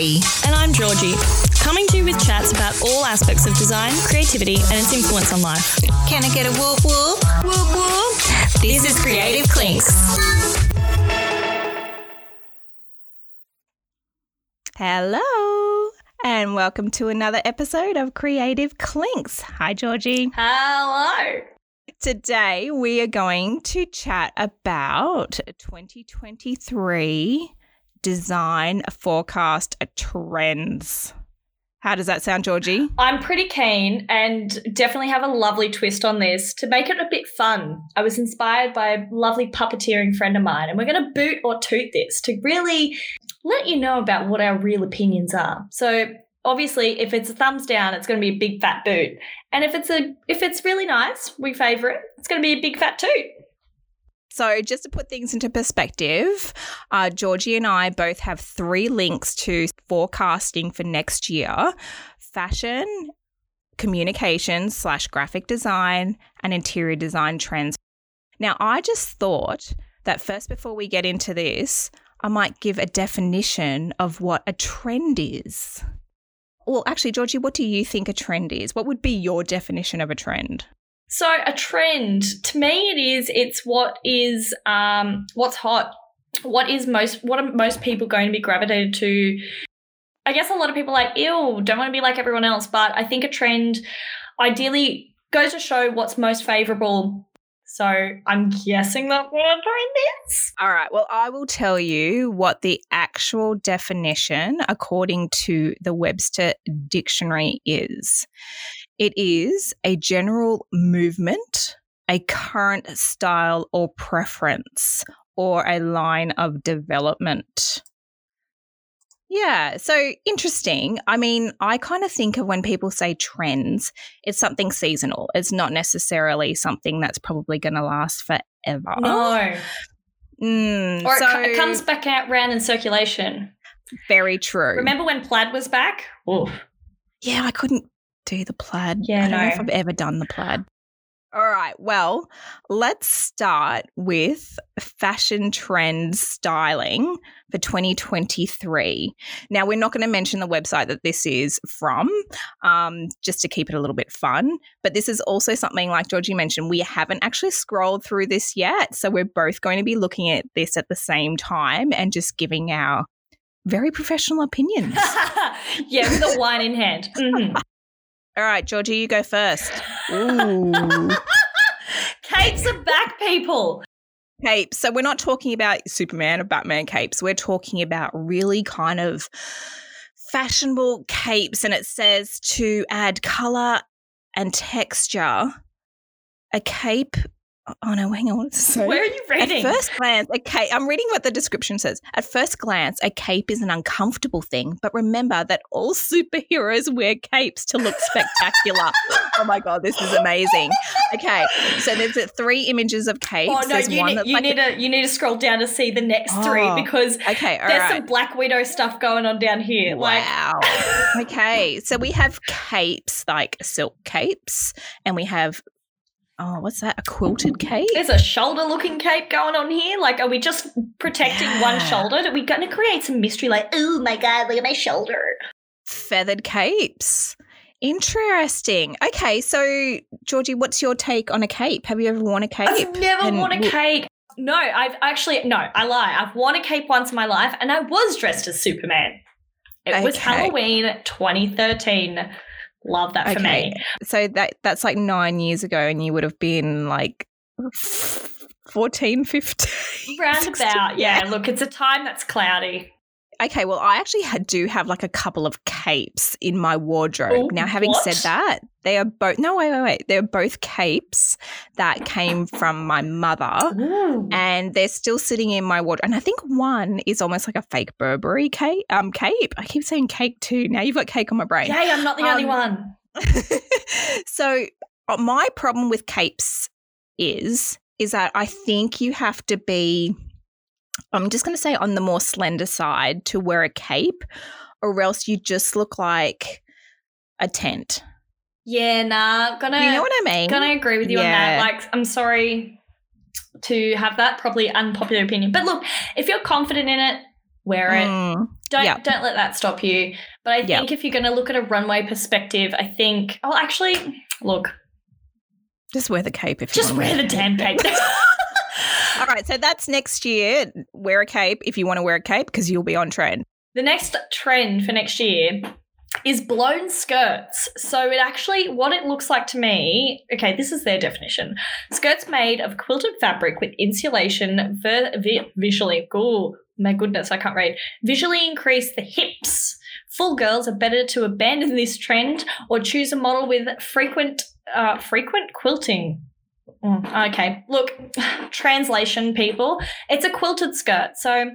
Poppy. And I'm Georgie, coming to you with chats about all aspects of design, creativity, and its influence on life. Can I get a whoop whoop? Whoop whoop. This, is Creative Clinks. Hello, and welcome to another episode of Creative Clinks. Hi, Georgie. Hello. Today we are going to chat about 2023 design a forecast a trends. How does that sound, Georgie? I'm pretty keen and definitely have a lovely twist on this to make it a bit fun. I was inspired by a lovely puppeteering friend of mine, and we're going to boot or toot this to really let you know about what our real opinions are. So, obviously, if it's a thumbs down, it's going to be a big fat boot. And if it's a if it's really nice, we favor it. It's going to be a big fat toot. So, just to put things into perspective, uh, Georgie and I both have three links to forecasting for next year fashion, communications slash graphic design, and interior design trends. Now, I just thought that first, before we get into this, I might give a definition of what a trend is. Well, actually, Georgie, what do you think a trend is? What would be your definition of a trend? So a trend to me it is it's what is um what's hot. What is most what are most people going to be gravitated to? I guess a lot of people like, ew, don't want to be like everyone else, but I think a trend ideally goes to show what's most favorable. So I'm guessing that what a trend is. All right. Well, I will tell you what the actual definition, according to the Webster Dictionary, is. It is a general movement, a current style or preference, or a line of development. Yeah, so interesting. I mean, I kind of think of when people say trends, it's something seasonal. It's not necessarily something that's probably going to last forever. No. Mm, Or it, so, co- it comes back out round in circulation. very true. Remember when plaid was back? Oof. Yeah, I couldn't do the plaid. Yeah, I don't know if. I've ever done the plaid. All right. Well, let's start with fashion trend styling for 2023. Now, we're not going to mention the website that this is from, um, just to keep it a little bit fun. But this is also something like Georgie mentioned, we haven't actually scrolled through this yet. So we're both going to be looking at this at the same time and just giving our very professional opinions. yeah, with a wine in hand. Mhm. All right, Georgie, you go first. Ooh. Capes are back, people. capes. So we're not talking about Superman or Batman capes. We're talking about really kind of fashionable capes. And it says to add color and texture. A cape. Oh no, hang on. Say? Where are you reading? At first glance, a cape, I'm reading what the description says. At first glance, a cape is an uncomfortable thing, but remember that all superheroes wear capes to look spectacular. oh my God, this is amazing. Okay, so there's uh, three images of capes. oh no, there's you, you like need a- to you need to scroll down to see the next three Oh, because Okay, there's right. some Black Widow stuff going on down here. Wow. okay, so we have capes, like silk capes, and we have, oh, what's that? A quilted cape? There's a shoulder looking cape going on here. Like, are we just protecting one shoulder? Are we going to create some mystery? Like, oh my god, look at my shoulder. feathered capes. Interesting. Okay, so Georgie, what's your take on a cape? Have you ever worn a cape? I've never And worn a cape. No, I've actually no, I lie. I've worn a cape once in my life, and I was dressed as Superman. It was Halloween 2013. Love that for Okay. me. So that that's like nine years ago, and you would have been like 14, 15. Roundabout, yeah. Look, it's a time that's cloudy. Okay, well, I actually ha- do have like a couple of capes in my wardrobe. Oh, now, having what? said that, they are both, no, wait, wait, wait. They're both capes that came from my mother. Ooh. and they're still sitting in my wardrobe. And I think one is almost like a fake Burberry cape. Um, cape. I keep saying cake too. Now you've got cake on my brain. Yay, I'm not the only Um, one. so uh, my problem with capes is is that I think you have to be. I'm just going to say on the more slender side to wear a cape, or else you just look like a tent. Yeah, nah. Gonna You know what I mean? gonna agree with you on that. Like, I'm sorry to have that probably unpopular opinion, but look, if you're confident in it, wear it. Mm. Don't Yep. don't let that stop you. But I Yep. think if you're going to look at a runway perspective, I think. Oh, actually, look, Just wear the cape if you just wear the damn cape. Right, so that's next year. Wear a cape if you want to wear a cape because you'll be on trend. the next trend for next year is blown skirts. So it actually, what it looks like to me, okay, this is their definition. Skirts made of quilted fabric with insulation vi- visually, oh my goodness, I can't read, visually increase the hips. Full girls are better to abandon this trend or choose a model with frequent, uh, frequent quilting. Mm, okay, look, translation people, it's a quilted skirt. So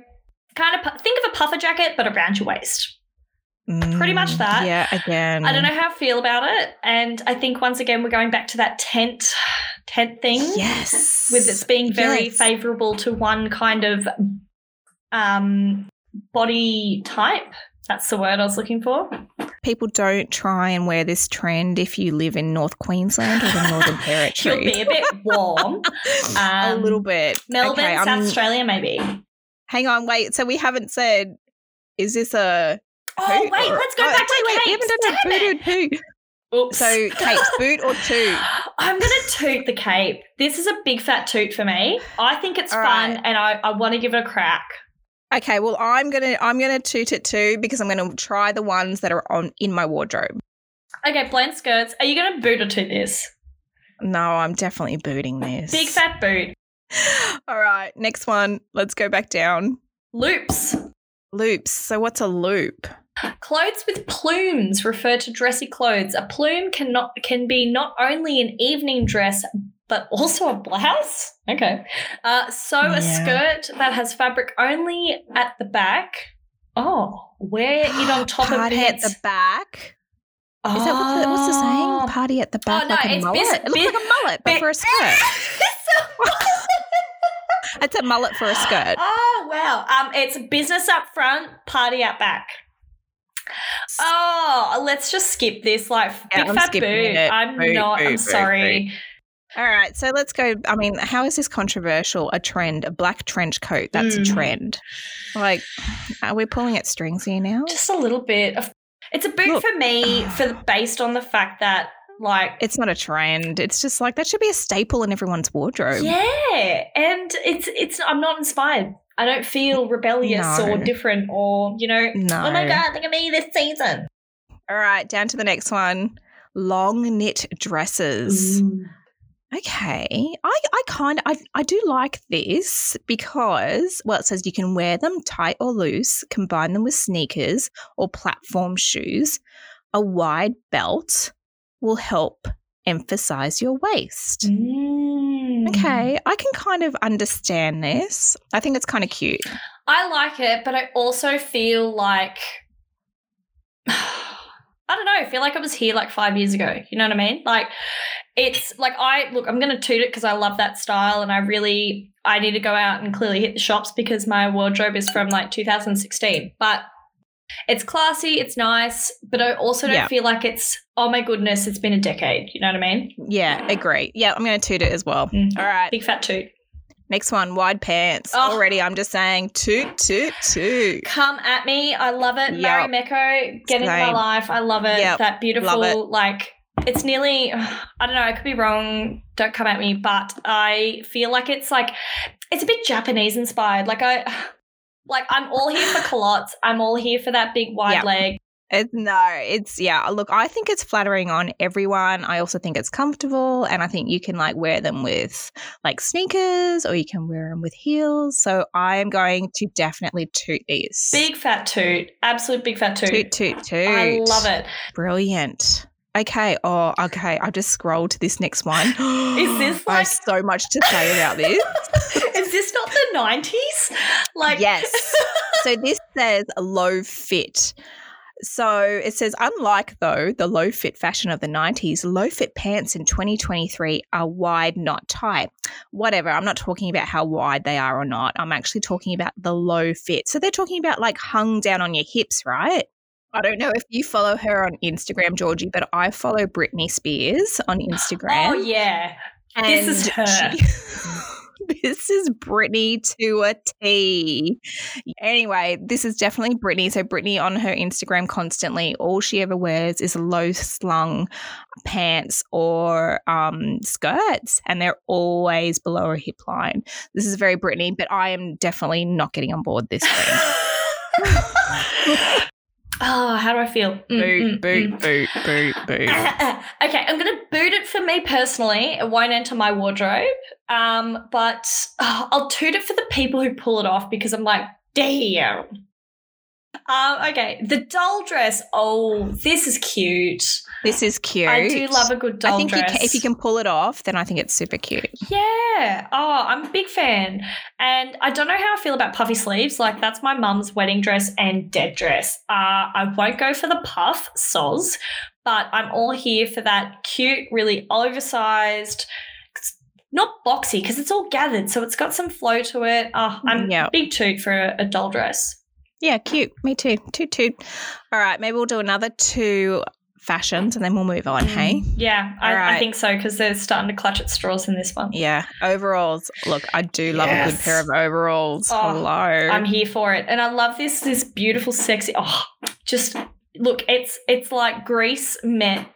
kind of think of a puffer jacket but around your waist. Pretty much Mm, that. Yeah, again. I don't know how I feel about it, and I think once again we're going back to that tent tent thing Yes. with it being very Yes. favorable to one kind of um body type. That's the word I was looking for. People don't try and wear this trend if you live in North Queensland or the Northern Territory. be a bit warm. a Um, little bit. Melbourne, Okay, South I'm- Australia, maybe. Hang on, wait. So we haven't said, is this a. Oh wait, or- let's go Oh, back to wait, the wait, we capes. haven't done Damn a it. boot or two. Oops. So, capes, boot or toot? I'm gonna toot the cape. This is a big fat toot for me. I think it's All fun, right. and I, I want to give it a crack. Okay, well, I'm gonna I'm gonna toot it too because I'm gonna try the ones that are on in my wardrobe. Okay, plain skirts. Are you gonna boot or toot this? No, I'm definitely booting this. Big fat boot. All right, next one. Let's go back down. Loops. Loops. So what's a loop? Clothes with plumes refer to dressy clothes. A plume cannot can be not only an evening dress but also a blouse. Okay. Uh, so a skirt that has fabric only at the back. Oh, wear it on top of pants. at the back. Is that what the, what's the Oh. saying? Party at the back Oh, no, like a it's mullet. bis- it looks like a mullet, but for a skirt. it's a mullet for a skirt. Oh wow! Um, it's business up front, party out back. Oh, let's just skip this. Like Yeah, big I'm fat boot. it. I'm Boot, not. boot, I'm boot, sorry. All right, so let's go. I mean, how is this controversial? A trend, a black trench coat, that's Mm. a trend. Like, are we pulling at strings here now? Just a little bit. Of, it's a boot Look. for me for based on the fact that like It's not a trend. It's just like that should be a staple in everyone's wardrobe. yeah, and it's it's. I'm not inspired. I don't feel rebellious No. or different or you know. No. Oh my god! Look at me this season. All right, down to the next one. Long knit dresses. Okay. I, I kind of I, I do like this because well it says you can wear them tight or loose, combine them with sneakers or platform shoes. A wide belt will help emphasize your waist. Mm. Okay, I can kind of understand this. I think it's kind of cute. I like it, but I also feel like I don't know. I feel like I was here like five years ago. You know what I mean? Like it's like I look. I'm going to toot it because I love that style, and I really I need to go out and clearly hit the shops because my wardrobe is from like 2016. But it's classy, it's nice, but I also don't Yeah. feel like it's oh my goodness, it's been a decade. You know what I mean? Yeah, agree. Yeah, I'm going to toot it as well. Mm. All right, Big fat toot. Next one, wide pants. Oh. Already, I'm just saying toot, toot, toot. Come at me. I love it. Yep. Mary Mecco, get into my life. I love it. Yep. That beautiful, Love like, it's nearly, I don't know, I could be wrong. Don't come at me, but I feel like it's like, it's a bit Japanese inspired. Like, I, like, I'm all here for culottes. I'm all here for that big wide Yep. leg. It, no, it's yeah. Look, I think it's flattering on everyone. I also think it's comfortable, and I think you can like wear them with like sneakers, or you can wear them with heels. So I am going to definitely toot these. Big fat toot. Absolute big fat toot. toot, toot, toot. I love it. Brilliant. Okay. Oh, okay. I'll just scrolled to this next one. Is this I like- have so much to say about this. Is this not the 90s? Like, yes. So this says low fit. So it says, unlike though the low fit fashion of the 90s, low fit pants in 2023 are wide, not tight. Whatever. I'm not talking about how wide they are or not. I'm actually talking about the low fit. So they're talking about like hung down on your hips, right? I don't know if you follow her on Instagram, Georgie, but I follow Britney Spears on oh, Instagram. oh, yeah. This is her. she- this is Britney to a T. Anyway, this is definitely Britney. So Britney on her Instagram constantly, all she ever wears is low slung pants or um, skirts, and they're always below her hip line. This is very Britney, but I am definitely not getting on board this trend. oh, how do I feel? Mm, boot, mm, boot, mm. boot, boot, boot. okay, I'm gonna boot it for me personally. It won't enter my wardrobe. Um, but oh, I'll toot it for the people who pull it off because I'm like, damn. Um, okay, the doll dress. Oh, this is cute. This is cute. I do love a good doll I think you dress. can, if you can pull it off, then I think it's super cute. Yeah. Oh, I'm a big fan. And I don't know how I feel about puffy sleeves. Like, that's my mum's wedding dress and dead dress. Uh, I won't go for the puff, soz, but I'm all here for that cute, really oversized, not boxy, because it's all gathered. So it's got some flow to it. Oh, I'm Yeah. big toot for a, a doll dress. Yeah, cute. Me too. Toot toot. All right, maybe we'll do another two fashions and then we'll move on. Hey. Mm. Yeah, I, All I think so, because they're starting to clutch at straws in this one. Yeah, overalls. Look, I do love a good pair of overalls. Oh, Hello. I'm here for it, and I love this this beautiful, sexy. Oh, just look, it's it's like Grease met.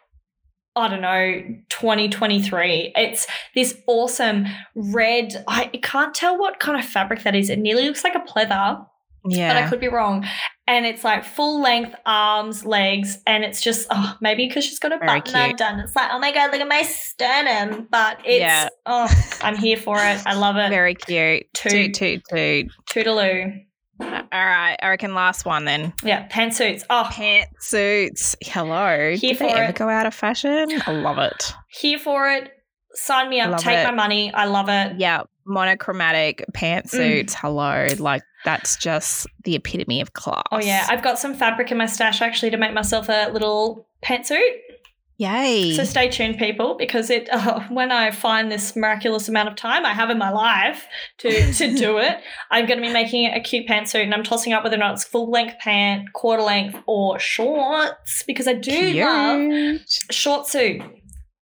I don't know, 2023. It's this awesome red. I can't tell what kind of fabric that is. It nearly looks like a pleather, but I could be wrong. And it's like full length arms, legs, and it's just oh maybe because she's got a Very button undone. It's like oh my god, look at my sternum. But it's Yeah. oh, I'm here for it. I love it. Very cute. Toot. Toot toot. Toodaloo. All right, I reckon last one then. Yeah, pantsuits. Oh, Pantsuits. Hello. Here Did they for ever it. go out of fashion? I love it. here for it. Sign me up. Love take it. my money. I love it. Yeah, monochromatic Mm. pantsuits. Hello. Like that's just the epitome of class. Oh yeah, I've got some fabric in my stash actually to make myself a little pantsuit. Yay. So stay tuned, people, because it uh, when I find this miraculous amount of time I have in my life to to do it, I'm going to be making a cute pantsuit, and I'm tossing up whether or not it's full length pant, quarter length, or shorts because I do love short suit.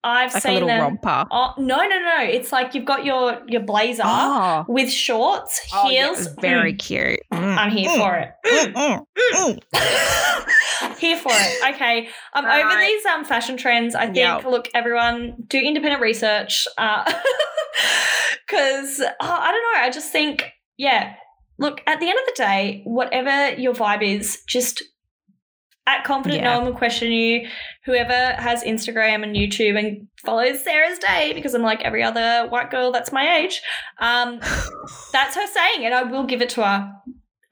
I've Like a seen little them. romper. Oh no no no! It's like you've got your your blazer Oh, with shorts, Oh, yeah, heels. very Mm, cute. Mm, I'm here mm, for it. mm, mm, mm. here for it. Okay, I'm All over right. these um fashion trends. I think Yep. look, everyone do independent research. Uh, because oh, I don't know. I just think yeah. Look, at the end of the day, whatever your vibe is, just at confident, Yeah. no one will question you. Whoever has Instagram and YouTube and follows Sarah's Day, because I'm like every other white girl that's my age. Um, that's her saying, and I will give it to her.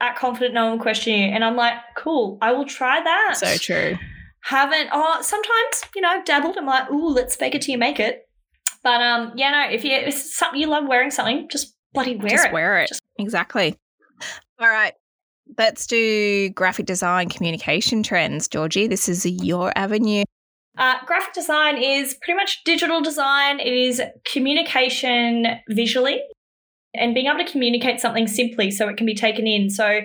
At confident, no one will question you, and I'm like, cool. I will try that. so true. Haven't. Oh, sometimes you know, I've dabbled. I'm like, ooh, let's fake it till you make it. But um, yeah, no. If you if it's something you love wearing something, just bloody wear it. Just it. wear it. Just- exactly. All right. Let's do graphic design communication trends, Georgie. This is your avenue. Uh, graphic design is pretty much digital design. It is communication visually and being able to communicate something simply so it can be taken in. So,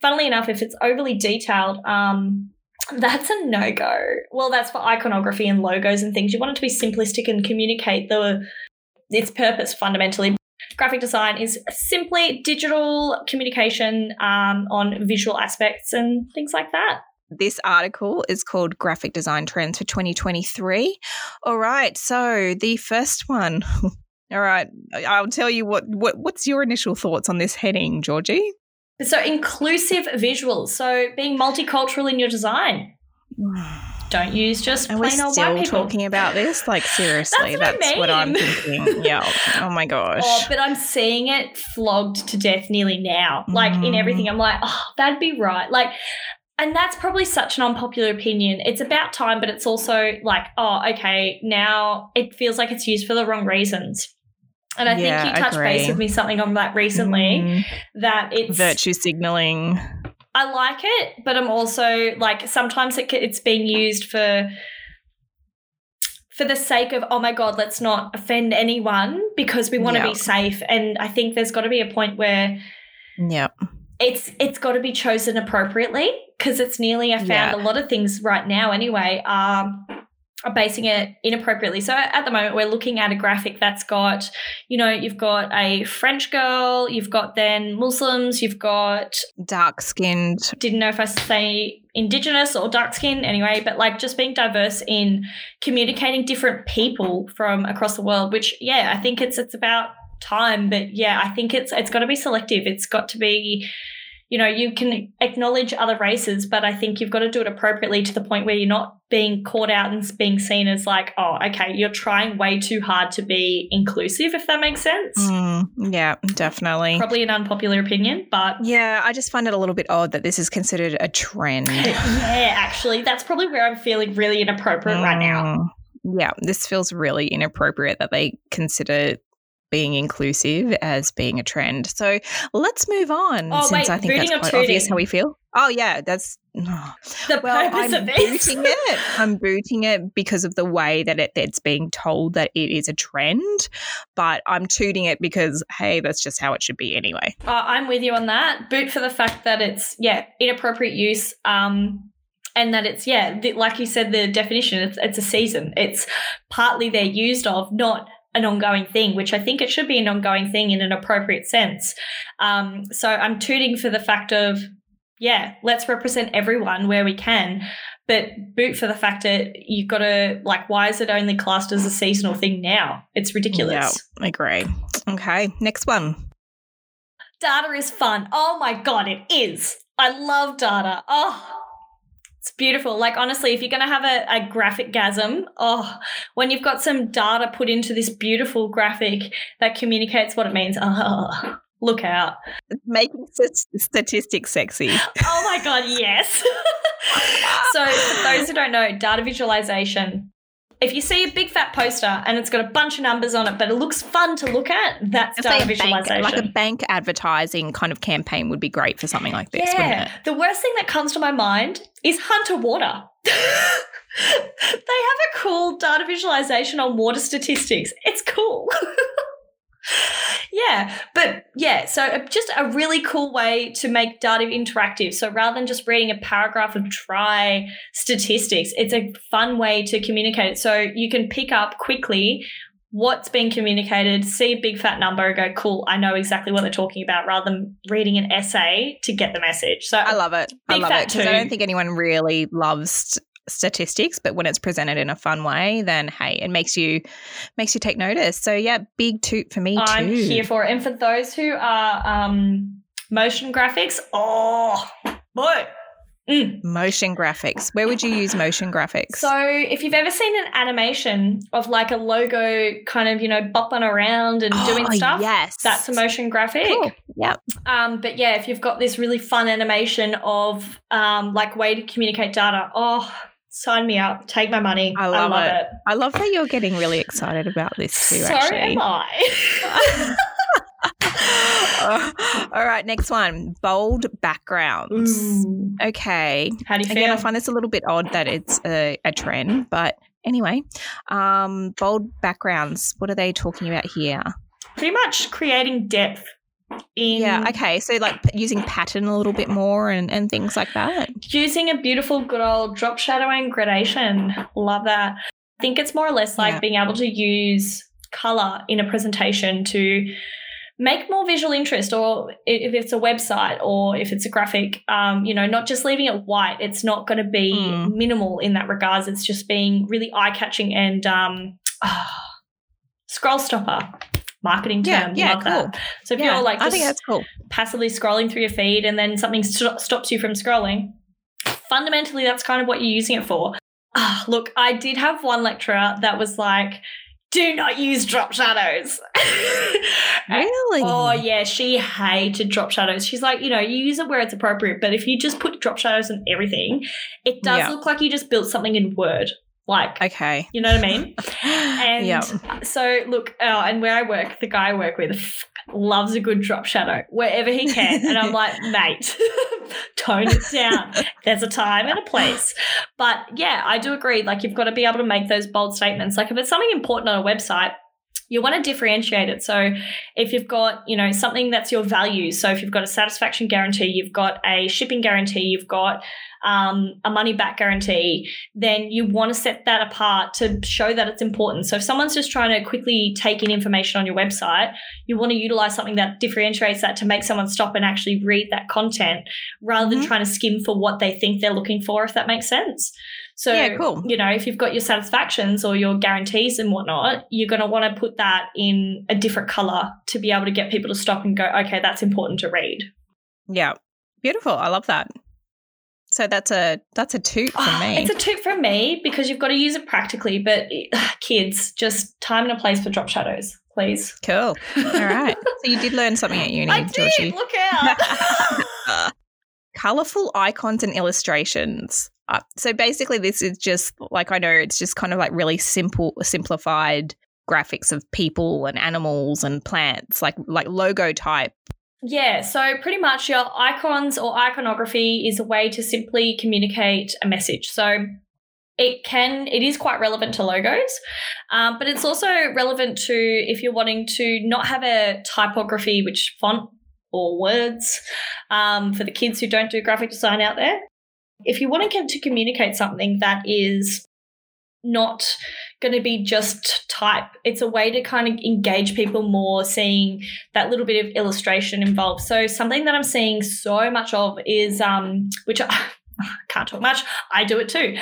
funnily enough, if it's overly detailed, um, that's a no go. Well, that's for iconography and logos and things. You want it to be simplistic and communicate the its purpose fundamentally. Graphic design is simply digital communication um, on visual aspects and things like that. This article is called Graphic Design Trends for 2023. All right. So, the first one. All right. I'll tell you what, what what's your initial thoughts on this heading, Georgie? So inclusive visuals. So being multicultural in your design. Don't use just And we're old still white people. talking about this? Like, seriously, That's that's, what I what, I'm thinking. Yeah. Oh my gosh. Oh, but I'm seeing it flogged to death nearly now. Like in Mm. everything, I'm like, oh, that'd be right. Like, and that's probably such an unpopular opinion. It's about time, but it's also like, oh, okay, now it feels like it's used for the wrong reasons. And I Yeah, think you touched base with me something on that recently Mm. that it's Virtue signaling. I like it, but I'm also like sometimes it, it's being used for for the sake of oh my god, let's not offend anyone because we want to Yeah. be safe. And I think there's got to be a point where yeah, it's it's got to be chosen appropriately because it's nearly I found Yeah. a lot of things right now anyway are are basing it inappropriately. So at the moment, we're looking at a graphic that's got, you know, you've got a French girl, you've got then Muslims, you've got dark skinned. Didn't know if I say indigenous or dark skin anyway, but like just being diverse in communicating different people from across the world. Which yeah, I think it's it's about time, but yeah, I think it's it's got to be selective. It's got to be you know, you can acknowledge other races, but I think you've got to do it appropriately to the point where you're not being caught out and being seen as like, oh, okay, you're trying way too hard to be inclusive, if that makes sense. Mm, yeah, definitely. Probably an unpopular opinion, but. Yeah, I just find it a little bit odd that this is considered a trend. yeah, actually, that's probably where I'm feeling really inappropriate mm. right now. Mm, yeah, this feels really inappropriate that they consider being inclusive as being a trend. So let's move on oh, since wait, I think that's quite tooting? obvious how we feel. Oh yeah, that's oh. the well, purpose I'm of this. booting it. I'm booting it because of the way that it, it's being told that it is a trend, but I'm tooting it because hey, that's just how it should be anyway. Uh, I'm with you on that. Boot for the fact that it's yeah inappropriate use. Um, and that it's yeah, the, like you said, the definition it's, it's a season. It's partly they're used of, not an ongoing thing, which I think it should be an ongoing thing in an appropriate sense. Um, so I'm tooting for the fact of, yeah, let's represent everyone where we can, but boot for the fact that you've got to, like, why is it only classed as a seasonal thing now? It's ridiculous. Yeah, I agree. Okay, next one. Data is fun. Oh my God, it is. I love data. Oh, beautiful. Like honestly, if you're going to have a, a graphic gasm, oh, when you've got some data put into this beautiful graphic that communicates what it means, oh, look out. Making statistics sexy. Oh my god, yes. so for those who don't know, data visualization if you see a big fat poster and it's got a bunch of numbers on it, but it looks fun to look at, that's data like visualization. Bank, like a bank advertising kind of campaign would be great for something like this, yeah. The worst thing that comes to my mind is Hunter Water. they have a cool data visualization on water statistics. It's cool. yeah, but yeah, so uh, just a really cool way to make data interactive. So rather than just reading a paragraph of dry statistics, it's a fun way to communicate it. So you can pick up quickly what's being communicated, see a big fat number, go, cool, I know exactly what they're talking about, rather than reading an essay to get the message. So I love it. I love it because I don't think anyone really loves statistics, but when it's presented in a fun way, then hey, it makes you makes you take notice. So yeah, big toot for me I'm too. here for it. And for those who are um, motion graphics, oh boy. Mm. Motion graphics. Where would you use motion graphics? So, if you've ever seen an animation of like a logo kind of, you know, bopping around and oh, doing stuff, yes. that's a motion graphic. Cool. Yep. Um, but yeah, if you've got this really fun animation of um, like way to communicate data, oh, Sign me up. Take my money. I love, I love it. it. I love that you're getting really excited about this too. So actually. am I. all right, next one. Bold backgrounds. Ooh. Okay. How do you Again, feel? I find this a little bit odd that it's a, a trend, but anyway, um, bold backgrounds. What are they talking about here? Pretty much creating depth in yeah okay so like using pattern a little bit more and, and things like that? Using a beautiful good old drop shadowing gradation. Love that. I think it's more or less like yeah. being able to use color in a presentation to make more visual interest or if it's a website or if it's a graphic um, you know not just leaving it white it's not going to be mm. minimal in that regards. It's just being really eye-catching and um, oh, scroll stopper marketing term. Yeah, yeah cool. That. So if yeah, you're like, I think that's cool. Passively scrolling through your feed and then something st- stops you from scrolling, fundamentally, that's kind of what you're using it for. Oh, look, I did have one lecturer that was like, do not use drop shadows. really? Oh, yeah. She hated drop shadows. She's like, you know, you use it where it's appropriate, but if you just put drop shadows on everything, it does yeah. look like you just built something in Word. Like, okay, you know what I mean? And yep. so, look, oh, and where I work, the guy I work with loves a good drop shadow wherever he can. And I'm like, mate, tone it down. There's a time and a place. But yeah, I do agree. Like, you've got to be able to make those bold statements. Like, if it's something important on a website, you want to differentiate it. So if you've got, you know, something that's your value, so if you've got a satisfaction guarantee, you've got a shipping guarantee, you've got um, a money back guarantee, then you want to set that apart to show that it's important. So if someone's just trying to quickly take in information on your website, you want to utilize something that differentiates that to make someone stop and actually read that content rather than Mhm. trying to skim for what they think they're looking for, if that makes sense. So, Yeah, cool. you know, if you've got your satisfactions or your guarantees and whatnot, you're going to want to put that in a different color to be able to get people to stop and go, okay, that's important to read. Yeah. Beautiful. I love that. So that's a that's a toot from Oh, me. It's a toot for me because you've got to use it practically. But kids, just time and a place for drop shadows, please. cool. All right. So you did learn something at uni, I Georgie. did. Look out. Colorful icons and illustrations. Uh, so basically, this is just like I know it's just kind of like really simple, simplified graphics of people and animals and plants, like like logo type. Yeah, so pretty much your icons or iconography is a way to simply communicate a message. So it can, it is quite relevant to logos, um, but it's also relevant to if you're wanting to not have a typography, which font or words um, for the kids who don't do graphic design out there. If you want to, to communicate something that is not going to be just type. It's a way to kind of engage people more, seeing that little bit of illustration involved. So something that I'm seeing so much of is, um, which I can't talk much. I do it too,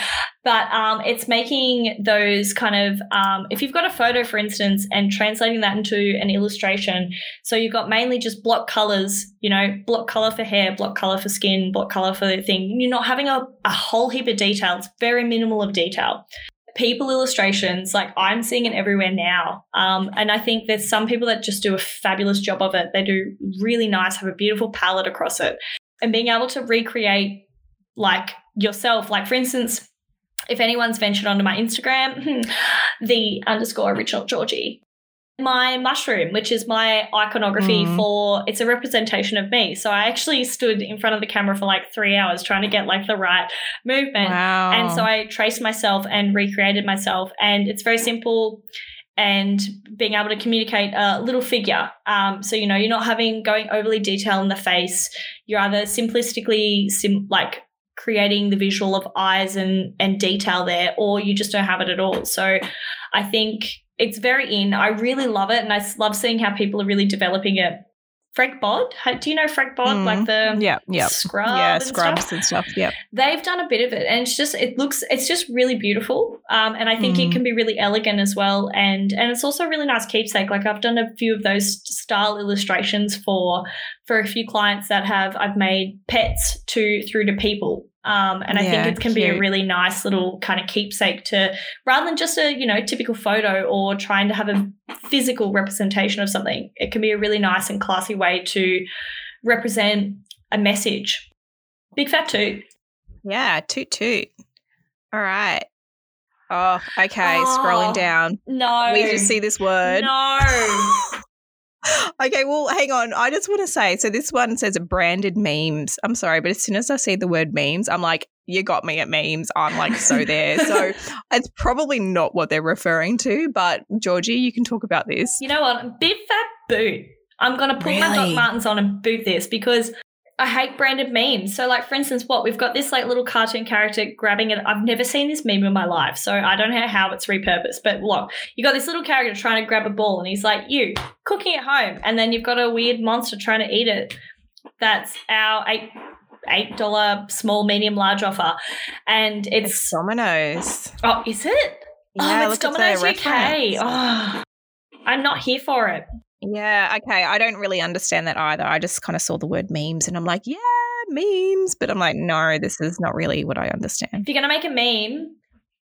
but um, it's making those kind of um, if you've got a photo, for instance, and translating that into an illustration. So you've got mainly just block colors, you know, block color for hair, block color for skin, block color for the thing. You're not having a, a whole heap of detail. It's very minimal of detail people illustrations like i'm seeing it everywhere now um, and i think there's some people that just do a fabulous job of it they do really nice have a beautiful palette across it and being able to recreate like yourself like for instance if anyone's ventured onto my instagram the underscore original georgie my mushroom, which is my iconography Mm. for it's a representation of me. So I actually stood in front of the camera for like three hours trying to get like the right movement. Wow. And so I traced myself and recreated myself. And it's very simple and being able to communicate a little figure. Um, so, you know, you're not having going overly detailed in the face. You're either simplistically sim- like creating the visual of eyes and, and detail there, or you just don't have it at all. So I think it's very in. I really love it. And i love seeing how people are really developing it. Frank Body, do you know Frank Body? Mm. Like the yeah, yeah. scrub yeah, and scrubs stuff? and stuff. Yep. they've done a bit of it and it's just it looks it's just really beautiful um, and i think Mm. it can be really elegant as well and and it's also a really nice keepsake like i've done a few of those style illustrations for for a few clients that have i've made pets to through to people um, and I Yeah, think it can be a really nice little kind of keepsake to rather than just a you know typical photo or trying to have a physical representation of something. It can be a really nice and classy way to represent a message. Big fat toot. Yeah, toot toot. All right. Oh, okay. Oh. Scrolling down. No. We just see this word. No. okay, well, hang on. I just want to say so this one says branded memes. I'm sorry, but as soon as I see the word memes, I'm like, you got me at memes. I'm like so there. so it's probably not what they're referring to, but Georgie, you can talk about this. You know what? Big fat boot. I'm going to put my Really? Doc Martens on and boot this because I hate branded memes. So, like, for instance, what? We've got this, like, little cartoon character grabbing it. I've never seen this meme in my life. So, I don't know how it's repurposed. But look, you got this little character trying to grab a ball and he's like, you, cooking at home. And then you've got a weird monster trying to eat it. That's our eight. Eight dollar small, medium, large offer, and It's it's Domino's. oh, is it? Oh, yeah, oh, it's Domino's UK. reference. Oh, I'm not here for it. Yeah, okay. I don't really understand that either. I just kind of saw the word memes and I'm like, yeah, memes. But I'm like, no, this is not really what I understand. If you're going to make a meme,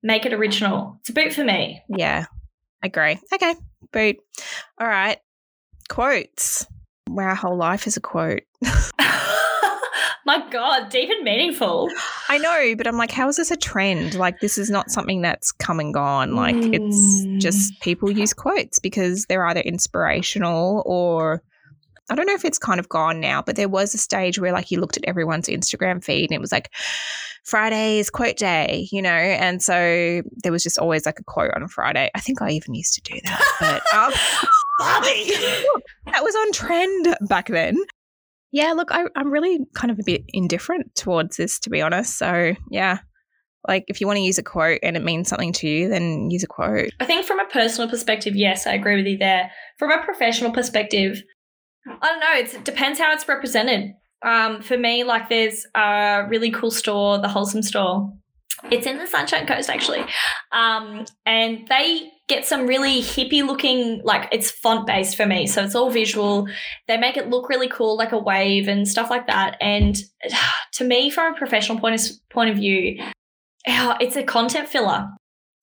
make it original. It's a boot for me. Yeah, agree. Okay, boot. All right. Quotes. Where our whole life is a quote. My God, deep and meaningful. I know, but I'm like, how is this a trend? Like, this is not something that's come and gone. Like, Mm. it's just people use quotes because they're either inspirational or I don't know if it's kind of gone now, but there was a stage where like you looked at everyone's Instagram feed and it was like Friday's quote day, you know, and so there was just always like a quote on a Friday. I think I even used to do that, but um, that was on trend back then. Yeah, look, I, I'm really kind of a bit indifferent towards this, to be honest. So yeah, like if you want to use a quote and it means something to you, then use a quote. I think from a personal perspective, yes, I agree with you there. From a professional perspective, I don't know. it depends how it's represented. Um, for me, like there's a really cool store, the Wholesome Store. It's in the Sunshine Coast actually, um, and they get some really hippie looking like it's font based for me, so it's all visual. They make it look really cool, like a wave and stuff like that. And to me, from a professional point of point of view, it's a content filler.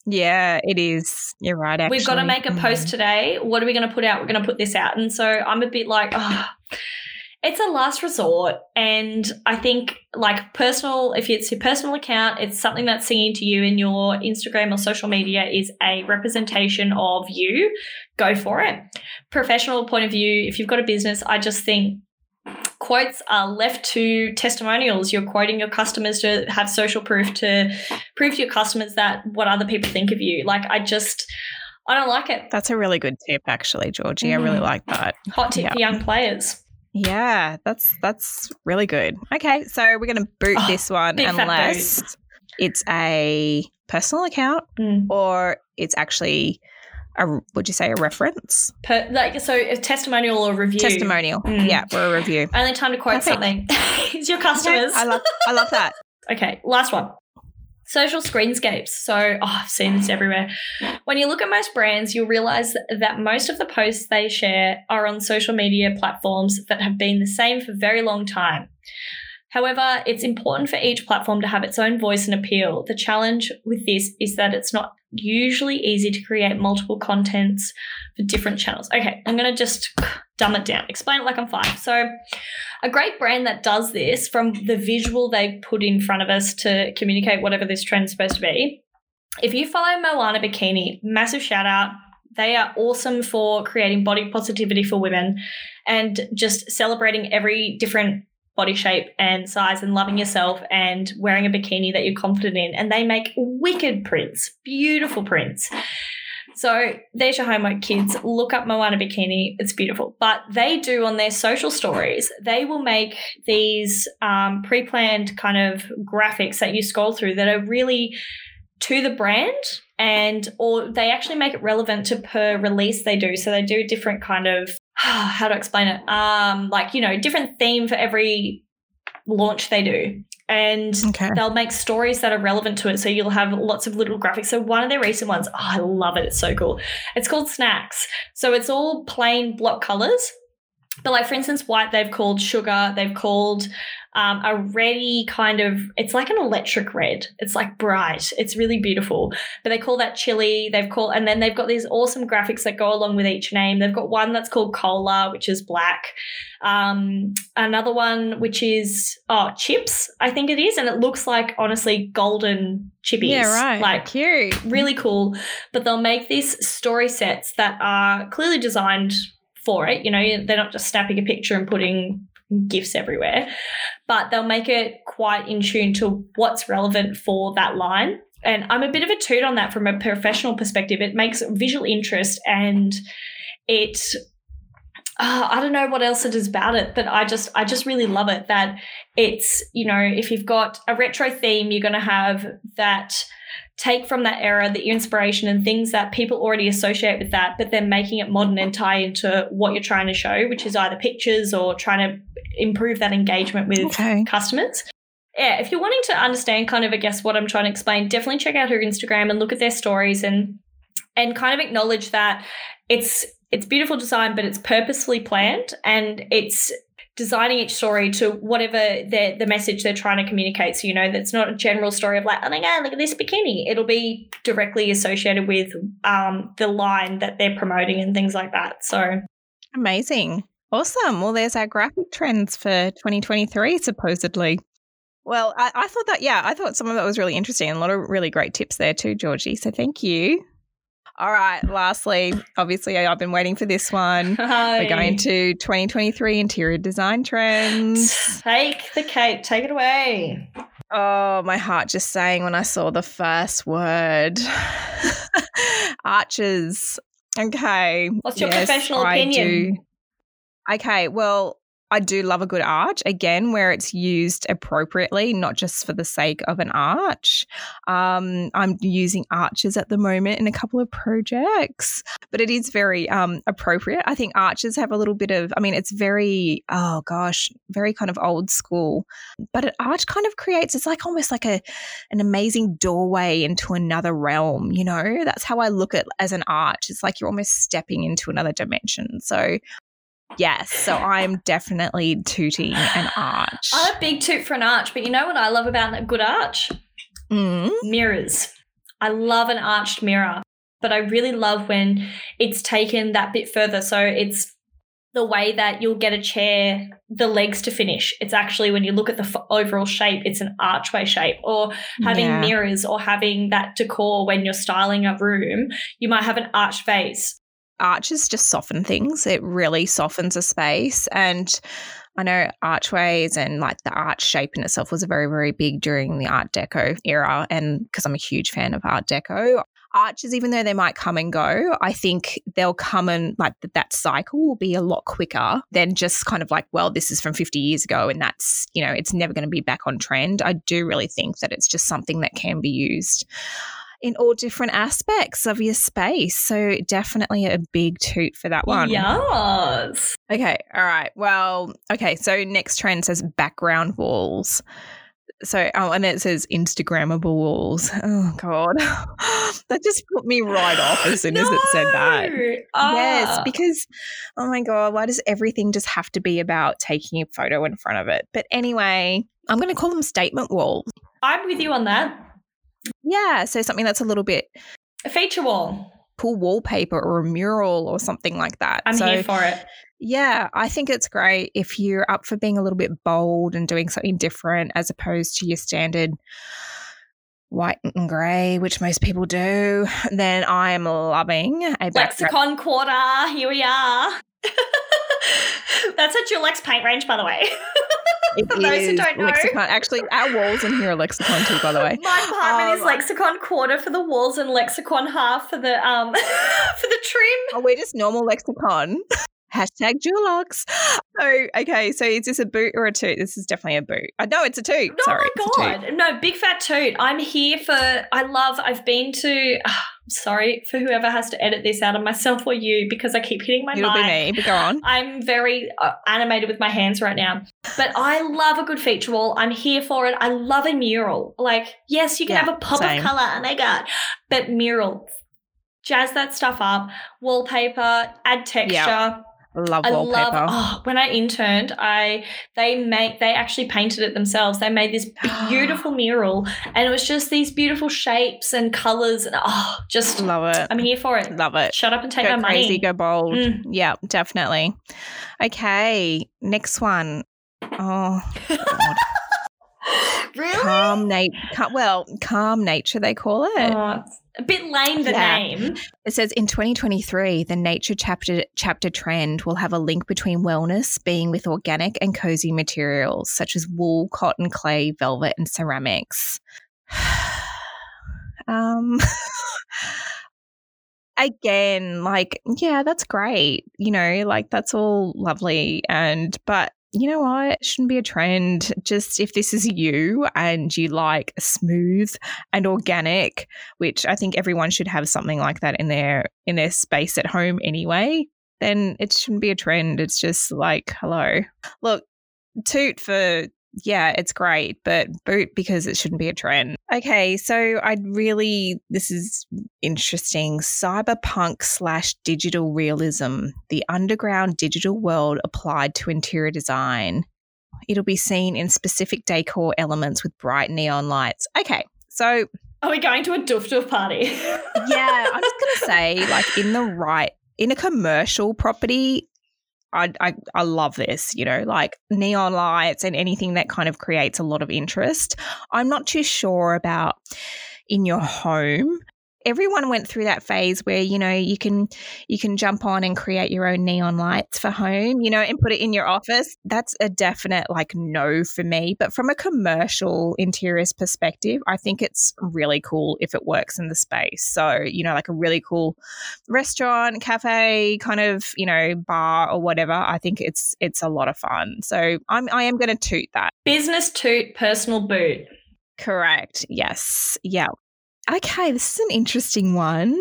Yeah, it is. You're right. Actually. We've got to make a post mm-hmm. today. What are we going to put out? We're going to put this out. And so I'm a bit like, oh, it's a last resort. And I think, like, personal, if it's your personal account, it's something that's singing to you in your Instagram or social media is a representation of you. Go for it. Professional point of view, if you've got a business, I just think quotes are left to testimonials. You're quoting your customers to have social proof to prove to your customers that what other people think of you. Like I just I don't like it. That's a really good tip actually, Georgie. Mm. I really mm. like that. Hot tip for young players. Yeah, that's that's really good. Okay, so we're going to boot oh, this one unless it's a personal account mm. or it's actually a would you say a reference? Per, like so, a testimonial or review. Testimonial, mm. yeah, or a review. Only time to quote Perfect. something. it's your customers. I love, I love that. okay, last one. Social screenscapes. So, oh, I've seen this everywhere. When you look at most brands, you'll realize that most of the posts they share are on social media platforms that have been the same for a very long time. However, it's important for each platform to have its own voice and appeal. The challenge with this is that it's not usually easy to create multiple contents for different channels. Okay, I'm going to just dumb it down, explain it like I'm five. So, a great brand that does this from the visual they've put in front of us to communicate whatever this trend's supposed to be. If you follow Moana Bikini, massive shout out. They are awesome for creating body positivity for women and just celebrating every different body shape and size and loving yourself and wearing a bikini that you're confident in. And they make wicked prints, beautiful prints. So there's your homework, kids. Look up Moana Bikini. It's beautiful. But they do on their social stories, they will make these um, pre planned kind of graphics that you scroll through that are really to the brand and or they actually make it relevant to per release they do so they do different kind of how to explain it? Um, like, you know, different theme for every launch they do. And okay. they'll make stories that are relevant to it. So you'll have lots of little graphics. So one of their recent ones, oh, I love it. It's so cool. It's called Snacks. So it's all plain block colors. But like for instance, white they've called sugar, they've called um, a reddy kind of it's like an electric red. It's like bright. It's really beautiful. But they call that chili they've called and then they've got these awesome graphics that go along with each name. They've got one that's called cola which is black. Um, another one which is oh chips i think it is. And it looks like honestly golden chippies. Yeah right. Like cute. really cool. But they'll make these story sets that are clearly designed for it. You know, they're not just snapping a picture and putting gifts everywhere, but they'll make it quite in tune to what's relevant for that line. And I'm a bit of a toot on that from a professional perspective. It makes visual interest and it uh, I don't know what else it is about it, but I just I just really love it that it's you know if you've got a retro theme, you're going to have that take from that era the inspiration and things that people already associate with that, but then making it modern and tie into what you're trying to show, which is either pictures or trying to improve that engagement with okay. customers. Yeah, if you're wanting to understand kind of, I guess, what I'm trying to explain, definitely check out her Instagram and look at their stories and and kind of acknowledge that it's it's beautiful design, but it's purposefully planned and it's designing each story to whatever the the message they're trying to communicate. So you know that's not a general story of like, oh my god, look at this bikini. It'll be directly associated with um, the line that they're promoting and things like that. So amazing, awesome. Well, there's our graphic trends for 2023, supposedly. Well, I, I thought that yeah, I thought some of that was really interesting and a lot of really great tips there too, Georgie. So thank you. All right. Lastly, obviously, I've been waiting for this one. We're going to 2023 interior design trends. Take the cake. Take it away. Oh, my heart just sang when I saw the first word. Arches. Okay. What's your professional opinion? Okay, well, I do love a good arch, again, where it's used appropriately, not just for the sake of an arch. Um, I'm using arches at the moment in a couple of projects, but it is very um, appropriate. I think arches have a little bit of, I mean, it's very, oh gosh, very kind of old school, but an arch kind of creates, it's like almost like a an amazing doorway into another realm, you know? That's how I look at as an arch. It's like you're almost stepping into another dimension. So Yes, so I'm definitely tooting an arch. I'm a big toot for an arch, but you know what I love about a good arch? Mm. Mirrors. I love an arched mirror, but I really love when it's taken that bit further. So it's the way that you'll get a chair, the legs to finish. It's actually when you look at the f- overall shape, it's an archway shape, or having Yeah. mirrors, or having that decor when you're styling a room. You might have an arch vase. Arches just soften things. It really softens a space. And I know archways and like the arch shape in itself was very, very big during the Art Deco era. And because I'm a huge fan of Art Deco, arches, even though they might come and go, I think they'll come and like th- that cycle will be a lot quicker than just kind of like, well, this is from 50 years ago and that's, you know, it's never going to be back on trend. I do really think that it's just something that can be used in all different aspects of your space. So definitely a big toot for that one. Yes. Okay. All right. Well, okay. So next trend says background walls. So, oh, and it says Instagrammable walls. Oh, God. that just put me right off as soon as it said that. No. Yes, Ah. because, oh my God, why does everything just have to be about taking a photo in front of it? But anyway, I'm going to call them statement walls. I'm with you on that. Yeah. So something that's a little bit A feature wall. cool wallpaper or a mural or something like that. I'm so, here for it. Yeah, I think it's great if you're up for being a little bit bold and doing something different as opposed to your standard white and grey, which most people do. Then I am loving a. Lexicon quarter. Here we are. That's a Dulux paint range, by the way. It For those who don't know. lexicon. Actually, our walls in here are lexicon too, by the way. My apartment is Um, lexicon quarter for the walls and lexicon half for the um for the trim. Oh, we're just normal lexicon. Hashtag Dulux. So, okay, so is this a boot or a toot? This is definitely a boot. I know it's a toot. Oh Sorry. my it's a toot. god. No, big fat toot. I'm here for I love I've been to sorry for whoever has to edit this out of myself or you because I keep hitting my It'll be me, but go on. I'm very uh, animated with my hands right now. But I love a good feature wall. I'm here for it. I love a mural. Like, yes, you can Yeah, have a pop same. of color. Oh my God. But mural. Jazz that stuff up. Wallpaper, add texture. Love I wallpaper. love oh, when I interned, I they made they actually painted it themselves. They made this beautiful mural and it was just these beautiful shapes and colors and oh just Love it. I'm here for it. Love it. Shut up and take go my crazy, money. go bold. Mm. Yeah, definitely. Okay, next one. Oh, God. really? calm nature. Well, calm nature, they call it. Oh, a bit lame the Yeah. name. It says in 2023, the nature chapter chapter trend will have a link between wellness being with organic and cozy materials such as wool, cotton, clay, velvet, and ceramics. um again, like yeah, that's great. You know, like that's all lovely and but you know what? It shouldn't be a trend. Just if this is you and you like smooth and organic, which I think everyone should have something like that in their in their space at home anyway, then it shouldn't be a trend. It's just like, hello. Look, toot for yeah, it's great, but boot because it shouldn't be a trend. Okay, so I'd really this is interesting. Cyberpunk slash digital realism, the underground digital world applied to interior design. It'll be seen in specific decor elements with bright neon lights. Okay, so Are we going to a doof doof party? yeah, I was gonna say, like in the right in a commercial property, I, I I love this, you know, like neon lights and anything that kind of creates a lot of interest. I'm not too sure about in your home. Everyone went through that phase where you know you can you can jump on and create your own neon lights for home you know and put it in your office. That's a definite like no for me. But from a commercial interiors perspective i think it's really cool if it works in the space. So you know like a really cool restaurant cafe kind of you know bar or whatever i think it's it's a lot of fun. So i'm i am going to toot that. Business toot, personal boot. correct. Yes. Yeah Okay, this is an interesting one.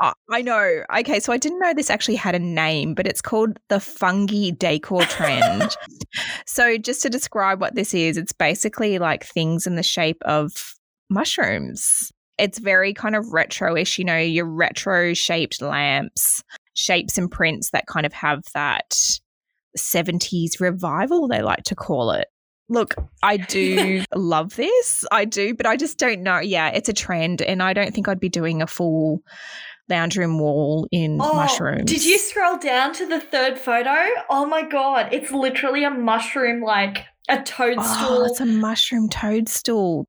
Oh, I know. Okay, so I didn't know this actually had a name, but it's called the fungi decor trend. so, just to describe what this is, it's basically like things in the shape of mushrooms. It's very kind of retro ish, you know, your retro shaped lamps, shapes and prints that kind of have that 70s revival, they like to call it. Look, I do love this. I do, but I just don't know. Yeah, it's a trend, and I don't think I'd be doing a full lounge room wall in oh, mushrooms. Oh, Did you scroll down to the third photo? Oh my god, it's literally a mushroom, like a toadstool. Oh, it's a mushroom toadstool.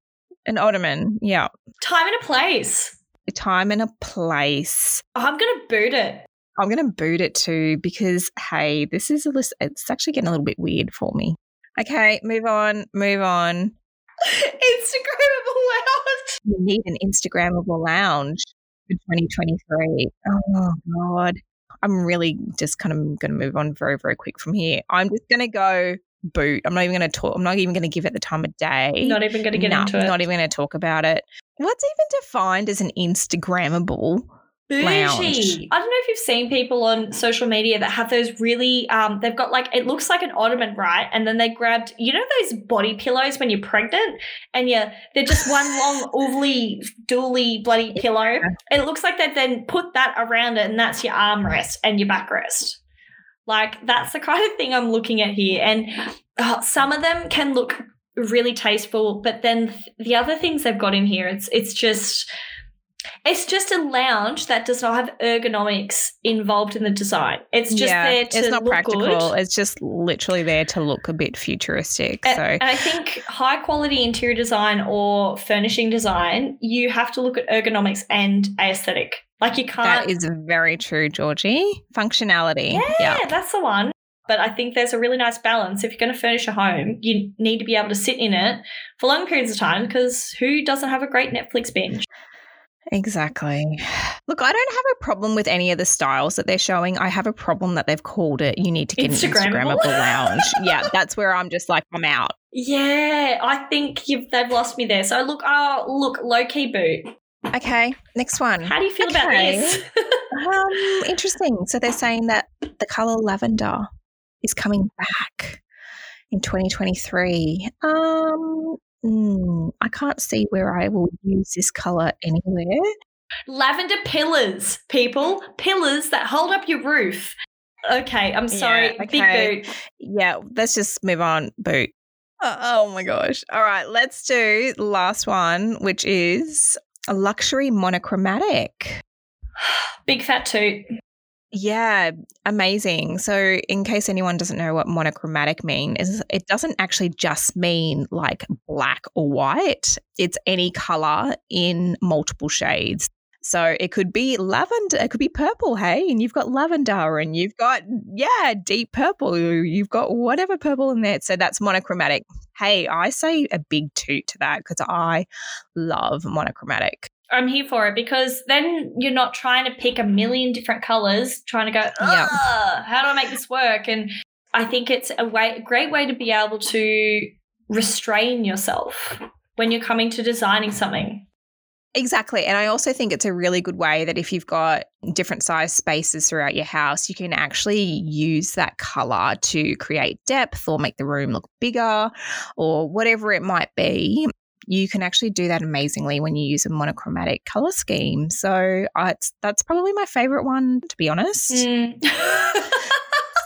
An ottoman. Yeah. Time and a place. A time and a place. Oh, I'm gonna boot it. I'm going to boot it too because, hey, this is a list. It's actually getting a little bit weird for me. Okay, move on, move on. Instagrammable lounge. You need an Instagrammable lounge for 2023. Oh, God. I'm really just kind of going to move on very, very quick from here. I'm just going to go boot. I'm not even going to talk. I'm not even going to give it the time of day. Not even gonna get No, into it. Not even going to talk about it. What's even defined as an Instagrammable? Lounge. Bougie. I don't know if you've seen people on social media that have those really um they've got like it looks like an ottoman, right? And then they grabbed you know those body pillows when you're pregnant and yeah, they're just one long ovally dooly bloody pillow. It looks like they've then put that around it and that's your armrest and your backrest. Like that's the kind of thing I'm looking at here. And uh, some of them can look really tasteful, but then th- the other things they've got in here, it's it's just it's just a lounge that does not have ergonomics involved in the design. It's just yeah, there to it's not look practical. good. It's just literally there to look a bit futuristic. And, so and I think high quality interior design or furnishing design, you have to look at ergonomics and aesthetic. Like you can't. that is very true, Georgie. Functionality. yeah, Yeah. that's the one. But I think there's a really nice balance. If you're going to furnish a home, you need to be able to sit in it for long periods of time because who doesn't have a great Netflix binge? Exactly. Look, I don't have a problem with any of the styles that they're showing. I have a problem that they've called it. You need to get Instagrammable. an Instagrammable lounge. yeah, that's where I'm just like, I'm out. Yeah, I think you've, they've lost me there. So look, oh, look, low key boot. Okay, next one. How do you feel about Okay. this? Um, interesting. So they're saying that the color lavender is coming back in 2023. Um, mm, I can't see where I will use this color anywhere. Lavender pillars, people. Pillars that hold up your roof. Okay, I'm sorry. Yeah, Big boot. Yeah, let's just move on. Boot. Oh, oh my gosh. All right, let's do the last one, which is a luxury monochromatic. Big fat toot. Yeah, amazing. So, in case anyone doesn't know what monochromatic mean, is it doesn't actually just mean like black or white. It's any color in multiple shades. So it could be lavender, it could be purple, hey, and you've got lavender and you've got yeah, deep purple. You've got whatever purple in there. So that's monochromatic. Hey, I say a big toot to that because I love monochromatic. I'm here for it because then you're not trying to pick a million different colors, trying to go, Yeah. How do I make this work? And I think it's a way, a great way to be able to restrain yourself when you're coming to designing something. Exactly. And I also think it's a really good way that if you've got different size spaces throughout your house, you can actually use that color to create depth or make the room look bigger or whatever it might be. You can actually do that amazingly when you use a monochromatic color scheme. So it's, that's probably my favorite one, to be honest. Mm.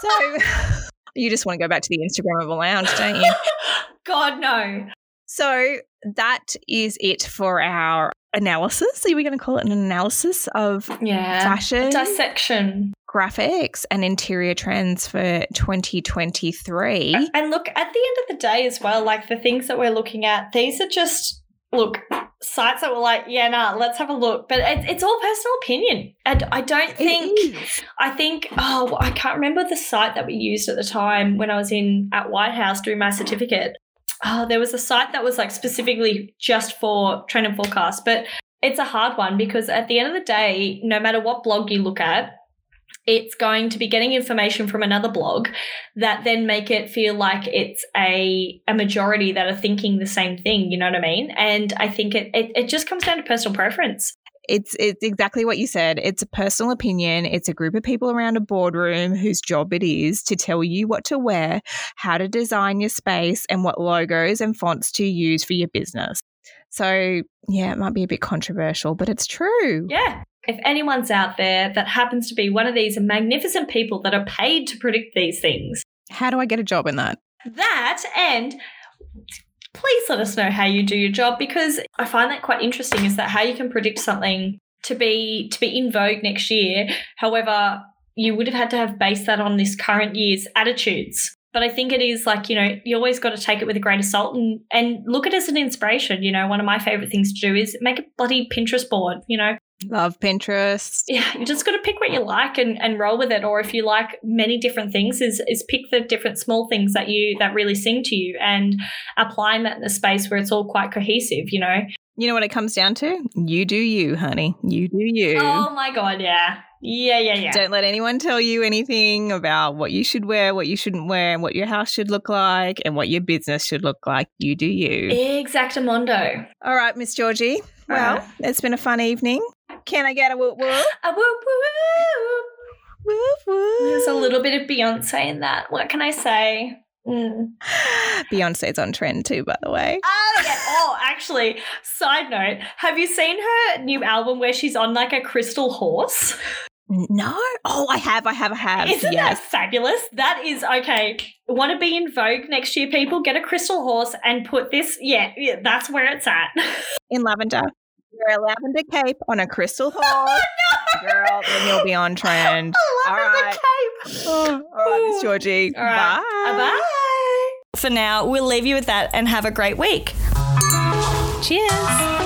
So you just want to go back to the Instagrammable lounge, don't you? God, no. So that is it for our analysis. Are we going to call it an analysis of Yeah. fashion, Dissection. Graphics, and interior trends for 2023? And look, at the end of the day as well, like the things that we're looking at, these are just look, sites that were like, yeah, nah, let's have a look. But it, it's all personal opinion. And I don't think, I think, oh, I can't remember the site that we used at the time when I was in at Whitehouse doing my certificate. Oh, there was a site that was like specifically just for trend and forecast. But it's a hard one because at the end of the day, no matter what blog you look at, it's going to be getting information from another blog that then make it feel like it's a a majority that are thinking the same thing you know what i mean and i think it it, it just comes down to personal preference it's it's exactly what you said. It's a personal opinion. It's a group of people around a boardroom whose job it is to tell you what to wear, how to design your space, and what logos and fonts to use for your business. So, yeah, it might be a bit controversial, but it's true. Yeah. If anyone's out there that happens to be one of these magnificent people that are paid to predict these things, how do I get a job in that? That and please let us know how you do your job because I find that quite interesting is that how you can predict something to be to be in vogue next year. However, you would have had to have based that on this current year's attitudes. But I think it is like, you know, you always got to take it with a grain of salt and, and look at it as an inspiration. You know, one of my favorite things to do is make a bloody Pinterest board, you know, Love Pinterest. Yeah, you just got to pick what you like and, and roll with it. Or if you like many different things, is is pick the different small things that you that really sing to you and applying that in a space where it's all quite cohesive. You know. You know what it comes down to? You do you, honey. You do you. Oh my god, yeah. Yeah, yeah, yeah. Don't let anyone tell you anything about what you should wear, what you shouldn't wear, and what your house should look like, and what your business should look like. You do you. Exactamundo. All right, Miss Georgie. Well, it's been a fun evening. Can I get a whoop whoop? A whoop whoop. Whoop whoop. There's a little bit of Beyonce in that. What can I say? Mm. Beyonce's on trend too, by the way. Oh, yeah. oh, actually, side note, have you seen her new album where she's on like a crystal horse? No. Oh, I have, I have, I have. Isn't yes. that fabulous? That is okay. Want to be in Vogue next year, people? Get a crystal horse and put this. Yeah, yeah that's where it's at. in lavender. Wear a lavender cape on a crystal horse. Oh, no. Girl, then you'll be on trend. A lavender all right. cape. Oh, all right, Miss Georgie. All right. Bye. Bye. For now, we'll leave you with that and have a great week. Cheers.